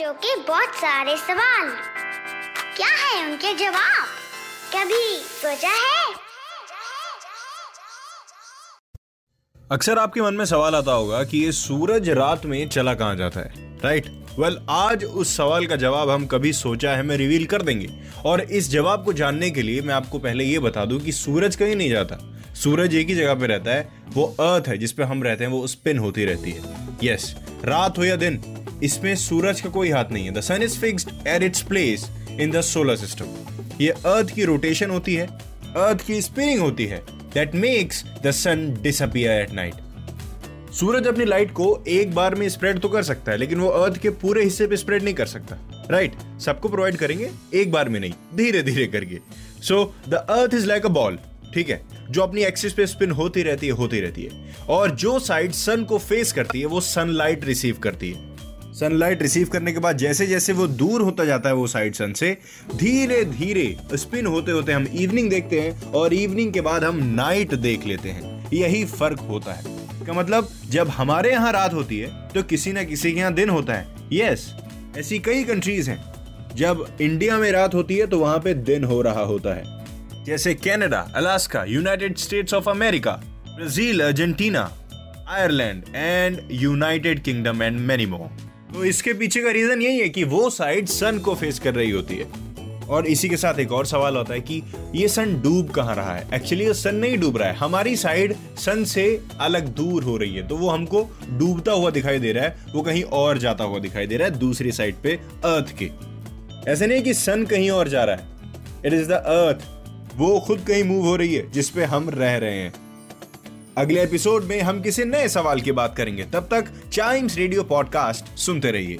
बच्चों के बहुत सारे सवाल। क्या है उनके जवाब? कभी सोचा है? अक्सर आपके मन में सवाल आता होगा कि ये सूरज रात में चला कहाँ जाता है राइट वेल well, आज उस सवाल का जवाब हम कभी सोचा है मैं रिवील कर देंगे। और इस जवाब को जानने के लिए मैं आपको पहले ये बता दूँ कि सूरज कहीं नहीं जाता। सूरज एक ही जगह पे रहता है वो अर्थ है जिसपे हम रहते हैं वो स्पिन होती रहती है। यस yes, रात हो या दिन इसमें सूरज का कोई हाथ नहीं है। The sun is fixed at its place in the solar system ये अर्थ की रोटेशन होती है अर्थ की स्पिनिंग होती है that makes the sun disappear at night सूरज अपनी लाइट को एक बार में स्प्रेड तो कर सकता है, लेकिन वो अर्थ के पूरे हिस्से पे स्प्रेड नहीं कर सकता। Right right? सबको प्रोवाइड करेंगे, एक बार में नहीं धीरे धीरे करके। So the earth is like a ball ठीक है? जो अपनी एक्सिस पे स्पिन होती रहती है, होती रहती है। और जो साइड सन को फेस करती है, वो सनलाइट रिसीव करती है। सनलाइट रिसीव करने के बाद जैसे जैसे वो दूर होता जाता है वो साइड सन से धीरे धीरे स्पिन होते होते हम इवनिंग देखते हैं और इवनिंग के बाद हम नाइट देख लेते हैं। यही फ़र्क होता है। का मतलब जब हमारे यहाँ रात होती है तो किसी ना किसी के यहाँ दिन होता है। यस ऐसी कई कंट्रीज़ हैं। जब इंडिया में रात होती है तो वहाँ पे दिन हो रहा होता है। जैसे Canada Alaska United States of America Brazil Argentina Ireland and United Kingdom and many more तो इसके पीछे का रीजन यही है कि वो साइड सन को फेस कर रही होती है। और इसी के साथ एक और सवाल होता है कि ये सन डूब कहाँ रहा है? एक्चुअली ये सन नहीं डूब रहा है। हमारी साइड सन से अलग दूर हो रही है। तो वो हमको डूबता हुआ दिखाई दे रहा है। वो कहीं और जाता हुआ दिखाई दे रहा है, दूसरी साइड पे अर्थ के। ऐसे नहीं कि सन कहीं और जा रहा है। इट इज़ द अर्थ वो खुद कहीं मूव हो रही है जिसपे हम रह रहे हैं। अगले एपिसोड में हम किसी नए सवाल की बात करेंगे। तब तक चाइम्स रेडियो पॉडकास्ट सुनते रहिए।